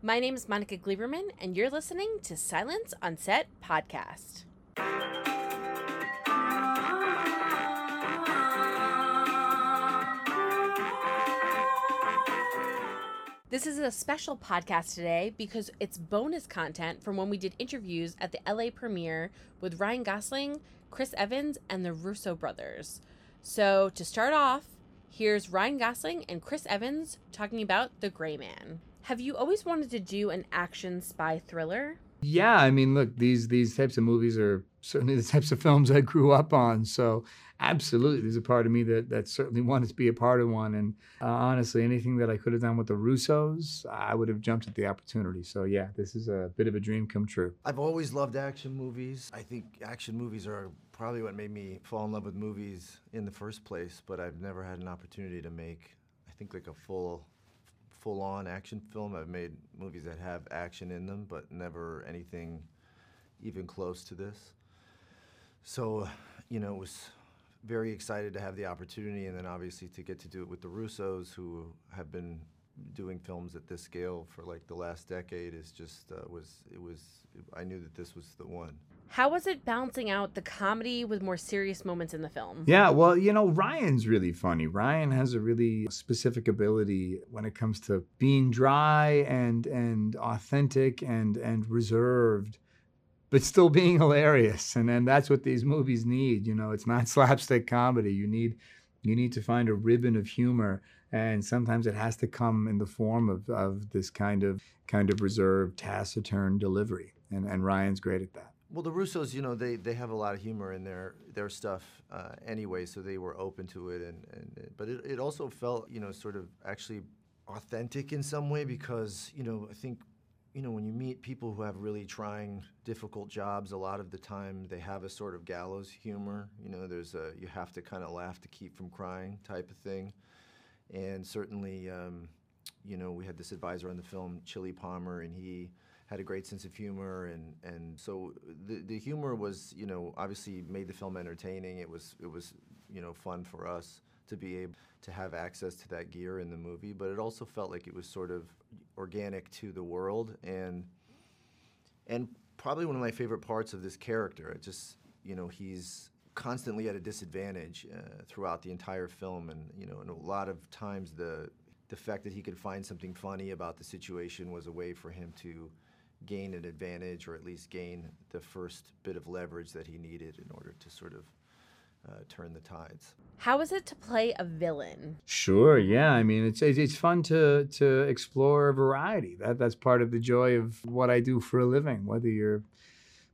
My name is Monica Gleberman, and you're listening to Silence on Set podcast. This is a special podcast today because it's bonus content from when we did interviews at the LA premiere with Ryan Gosling, Chris Evans, and the Russo brothers. So, to start off, here's Ryan Gosling and Chris Evans talking about The Gray Man. Have you always wanted to do an action spy thriller? Yeah, I mean, look, these these types of movies are certainly the types of films I grew up on. So, absolutely, there's a part of me that that certainly wanted to be a part of one. And uh, honestly, anything that I could have done with the Russos, I would have jumped at the opportunity. So, yeah, this is a bit of a dream come true. I've always loved action movies. I think action movies are probably what made me fall in love with movies in the first place. But I've never had an opportunity to make, I think, like a full full on action film. I've made movies that have action in them, but never anything even close to this. So, you know, it was very excited to have the opportunity and then obviously to get to do it with the Russos who have been doing films at this scale for like the last decade is just uh, was it was I knew that this was the one. How was it balancing out the comedy with more serious moments in the film? Yeah, well, you know, Ryan's really funny. Ryan has a really specific ability when it comes to being dry and and authentic and and reserved, but still being hilarious. And and that's what these movies need. You know, it's not slapstick comedy. You need you need to find a ribbon of humor and sometimes it has to come in the form of, of this kind of kind of reserved taciturn delivery and, and ryan's great at that well, the Russos, you know, they, they have a lot of humor in their their stuff uh, anyway, so they were open to it, and, and but it, it also felt, you know, sort of actually authentic in some way because, you know, I think, you know, when you meet people who have really trying, difficult jobs, a lot of the time they have a sort of gallows humor. You know, there's a you have to kind of laugh to keep from crying type of thing, and certainly, um, you know, we had this advisor on the film, Chili Palmer, and he had a great sense of humor, and and so the the humor was you know obviously made the film entertaining. It was it was you know fun for us to be able to have access to that gear in the movie, but it also felt like it was sort of organic to the world and and probably one of my favorite parts of this character. It just you know he's constantly at a disadvantage uh, throughout the entire film, and you know, and a lot of times the the fact that he could find something funny about the situation was a way for him to gain an advantage or at least gain the first bit of leverage that he needed in order to sort of uh, turn the tides. How is it to play a villain? Sure, yeah. I mean, it's it's fun to to explore a variety. That that's part of the joy of what I do for a living. Whether you're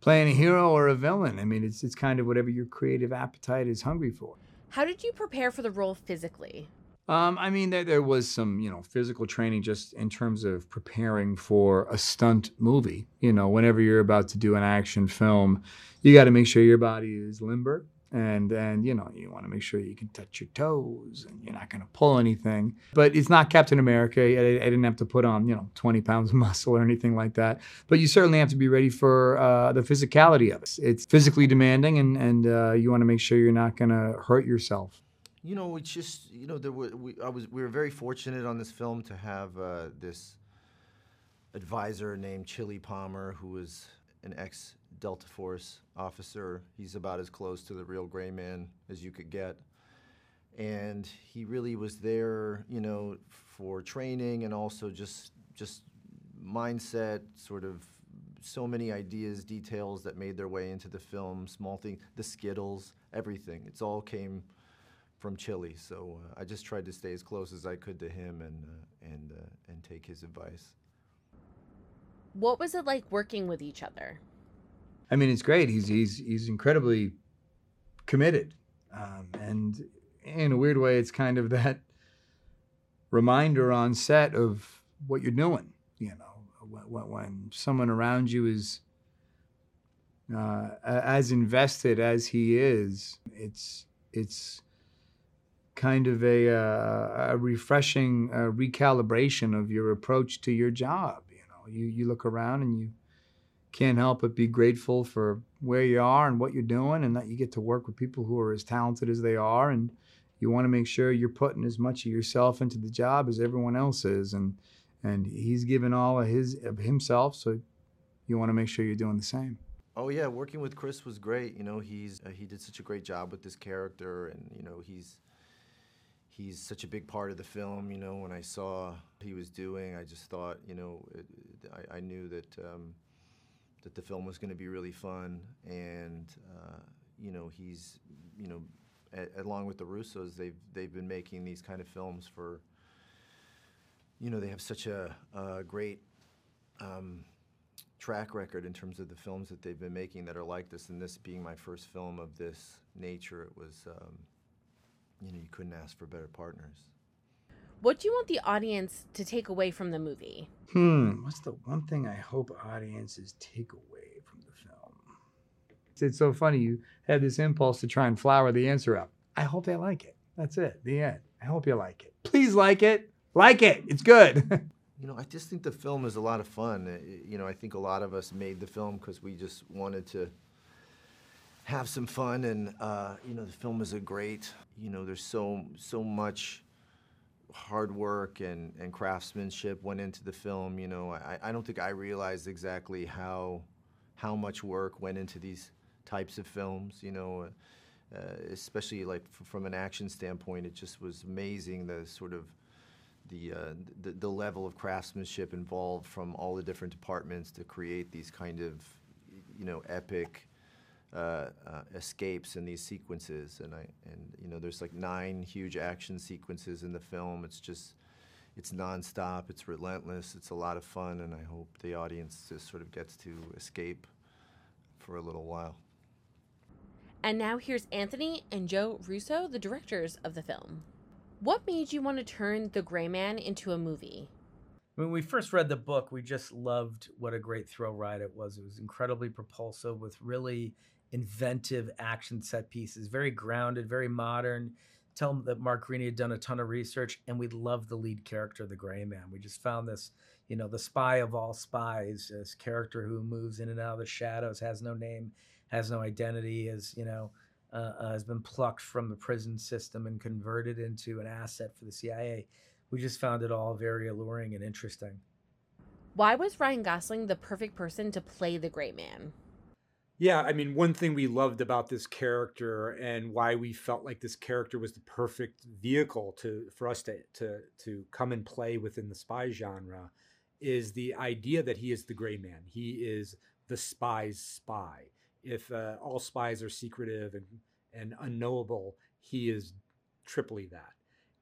playing a hero or a villain, I mean, it's it's kind of whatever your creative appetite is hungry for. How did you prepare for the role physically? Um, I mean, there, there was some, you know, physical training just in terms of preparing for a stunt movie. You know, whenever you're about to do an action film, you got to make sure your body is limber, and and you know, you want to make sure you can touch your toes and you're not going to pull anything. But it's not Captain America. I, I, didn't have to put on, you know, 20 pounds of muscle or anything like that. But you certainly have to be ready for uh, the physicality of it. It's physically demanding, and and uh, you want to make sure you're not going to hurt yourself. You know, it's just you know there were we I was we were very fortunate on this film to have uh, this advisor named Chili Palmer, who was an ex Delta Force officer. He's about as close to the real gray man as you could get. And he really was there, you know, for training and also just just mindset, sort of so many ideas, details that made their way into the film, small things, the Skittles, everything. It's all came from Chili, So uh, I just tried to stay as close as I could to him and uh, and uh, and take his advice. What was it like working with each other? I mean, it's great. He's he's he's incredibly committed, um, and in a weird way, it's kind of that reminder on set of what you're doing. You know, when, when someone around you is uh, as invested as he is, it's it's kind of a, uh, a refreshing uh, recalibration of your approach to your job. You know, you, you look around and you can't help but be grateful for where you are and what you're doing, and that you get to work with people who are as talented as they are, and you want to make sure you're putting as much of yourself into the job as everyone else is, and and he's given all of his of himself. So you want to make sure you're doing the same. Oh yeah, working with Chris was great. You know, he's uh, he did such a great job with this character, and you know he's he's such a big part of the film. You know, when I saw he was doing, I just thought, you know, it, I, I, knew that um, that the film was going to be really fun, and uh, you know, he's you know, a, along with the Russos, they've they've been making these kind of films for. You know, they have such a, a great. Um, track record in terms of the films that they've been making that are like this, and this being my first film of this nature, it was, um, you know, you couldn't ask for better partners. What do you want the audience to take away from the movie? Hmm, what's the one thing I hope audiences take away from the film? It's so funny. You had this impulse to try and flower the answer up. I hope they like it. That's it. The end. I hope you like it. Please like it. Like it. It's good. You know, I just think the film is a lot of fun. Uh, you know, I think a lot of us made the film because we just wanted to have some fun, and uh, you know, the film is a great. You know, there's so so much hard work and, and craftsmanship went into the film. You know, I, I don't think I realized exactly how how much work went into these types of films. You know, uh, especially like from an action standpoint, it just was amazing the sort of the, uh, the, the level of craftsmanship involved from all the different departments to create these kind of you know epic uh, uh, escapes in these sequences. And I and you know there's like nine huge action sequences in the film. It's just it's nonstop. It's relentless. It's a lot of fun. And I hope the audience just sort of gets to escape for a little while. And now here's Anthony and Joe Russo the directors of the film. What made you want to turn The Gray Man into a movie? When we first read the book, we just loved what a great thrill ride it was. It was incredibly propulsive with really inventive action set pieces, very grounded, very modern. Tell them that Mark Greaney had done a ton of research, and we loved the lead character, the Gray Man. We just found this, you know, the spy of all spies, this character who moves in and out of the shadows, has no name, has no identity, is, you know, uh, uh, has been plucked from the prison system and converted into an asset for the CIA. We just found it all very alluring and interesting. Why was Ryan Gosling the perfect person to play the Gray Man? Yeah, I mean, one thing we loved about this character and why we felt like this character was the perfect vehicle to for us to to to come and play within the spy genre is the idea that he is the gray man. He is the spy's spy if uh, all spies are secretive and, and unknowable, he is triply that.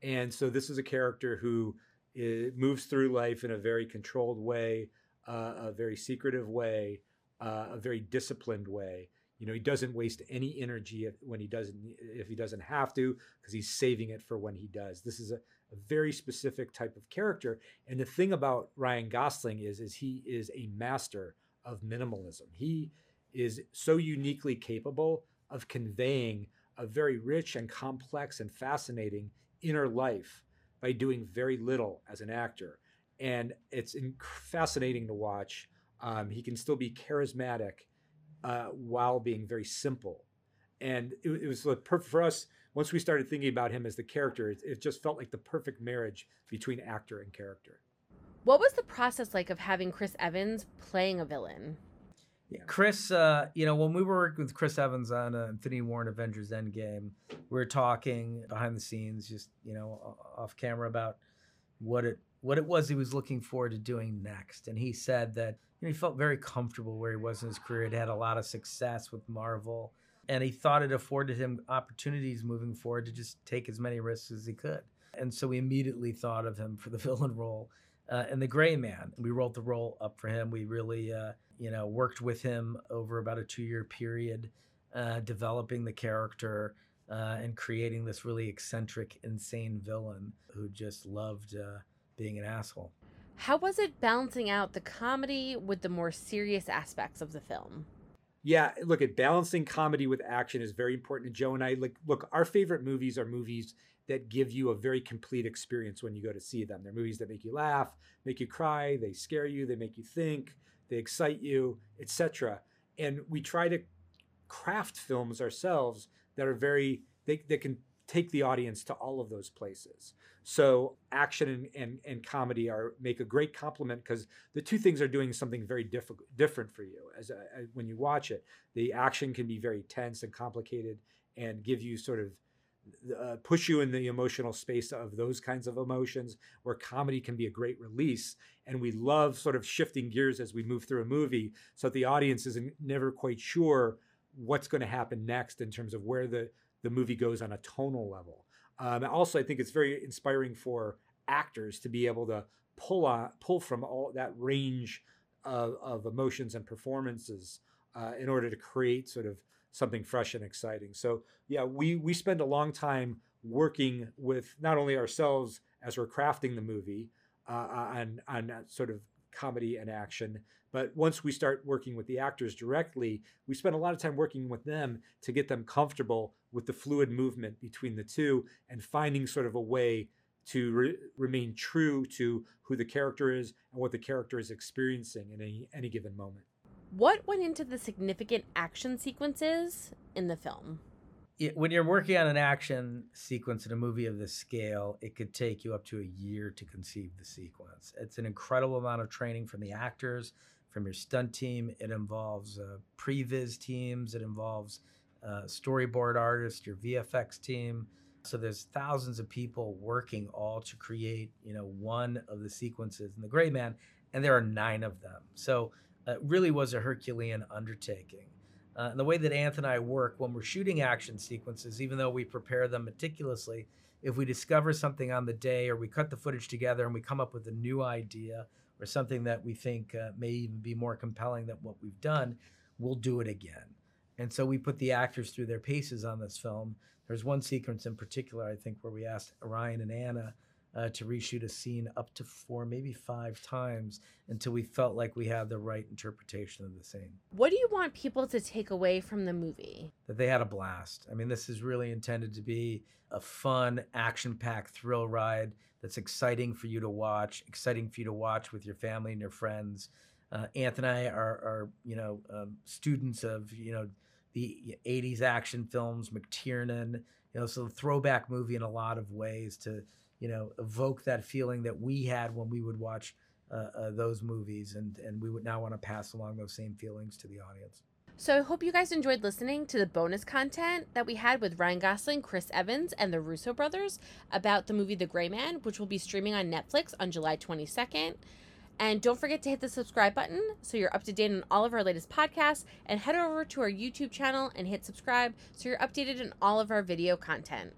And so this is a character who is, moves through life in a very controlled way, uh, a very secretive way, uh, a very disciplined way. You know, he doesn't waste any energy when he doesn't, if he doesn't have to, because he's saving it for when he does. This is a, a very specific type of character. And the thing about Ryan Gosling is, is he is a master of minimalism. He is so uniquely capable of conveying a very rich and complex and fascinating inner life by doing very little as an actor. And it's fascinating to watch. Um, he can still be charismatic uh, while being very simple. And it, it was like perfect for us. Once we started thinking about him as the character, it, it just felt like the perfect marriage between actor and character. What was the process like of having Chris Evans playing a villain? Yeah. Chris, uh, you know, when we were working with Chris Evans on uh, Infinity War and Avengers Endgame, we were talking behind the scenes, just you know, off camera about what it what it was he was looking forward to doing next. And he said that you know, he felt very comfortable where he was in his career. He had a lot of success with Marvel, and he thought it afforded him opportunities moving forward to just take as many risks as he could. And so we immediately thought of him for the villain role uh, and the Gray Man. We wrote the role up for him. We really uh, you know, worked with him over about a two year period, uh, developing the character uh, and creating this really eccentric, insane villain who just loved uh, being an asshole. How was it balancing out the comedy with the more serious aspects of the film? Yeah, look at balancing comedy with action is very important. To Joe and I like look, our favorite movies are movies that give you a very complete experience when you go to see them. They're movies that make you laugh, make you cry, they scare you, they make you think they excite you, etc. And we try to craft films ourselves that are very they, they can take the audience to all of those places. So action and, and, and comedy are make a great complement because the two things are doing something very difficult, different for you as, a, as when you watch it. The action can be very tense and complicated and give you sort of uh, push you in the emotional space of those kinds of emotions where comedy can be a great release and we love sort of shifting gears as we move through a movie so the audience is never quite sure what's going to happen next in terms of where the the movie goes on a tonal level um, also i think it's very inspiring for actors to be able to pull on pull from all that range of, of emotions and performances uh, in order to create sort of something fresh and exciting. So yeah, we we spend a long time working with not only ourselves as we're crafting the movie uh, on on sort of comedy and action, but once we start working with the actors directly, we spend a lot of time working with them to get them comfortable with the fluid movement between the two and finding sort of a way to re- remain true to who the character is and what the character is experiencing in any, any given moment. What went into the significant action sequences in the film? When you're working on an action sequence in a movie of this scale, it could take you up to a year to conceive the sequence. It's an incredible amount of training from the actors, from your stunt team. It involves uh, previs teams. It involves uh, storyboard artists, your VFX team. So there's thousands of people working all to create, you know, one of the sequences in The Gray Man, and there are nine of them. So it really was a Herculean undertaking. Uh, and the way that Anthony and I work when we're shooting action sequences, even though we prepare them meticulously, if we discover something on the day or we cut the footage together and we come up with a new idea or something that we think uh, may even be more compelling than what we've done, we'll do it again. And so we put the actors through their paces on this film. There's one sequence in particular, I think, where we asked Ryan and Anna uh, to reshoot a scene up to four, maybe five times until we felt like we had the right interpretation of the scene. What do you want people to take away from the movie? That they had a blast. I mean, this is really intended to be a fun, action packed thrill ride that's exciting for you to watch, exciting for you to watch with your family and your friends. Uh, Anthony and I are, are you know, um, students of, you know, the 80s action films, McTiernan, you know, so throwback movie in a lot of ways to you know, evoke that feeling that we had when we would watch uh, uh, those movies, and and we would now want to pass along those same feelings to the audience. So I hope you guys enjoyed listening to the bonus content that we had with Ryan Gosling, Chris Evans, and the Russo brothers about the movie The Gray Man, which will be streaming on Netflix on July 22nd. And don't forget to hit the subscribe button so you're up to date on all of our latest podcasts. And head over to our YouTube channel and hit subscribe so you're updated on all of our video content.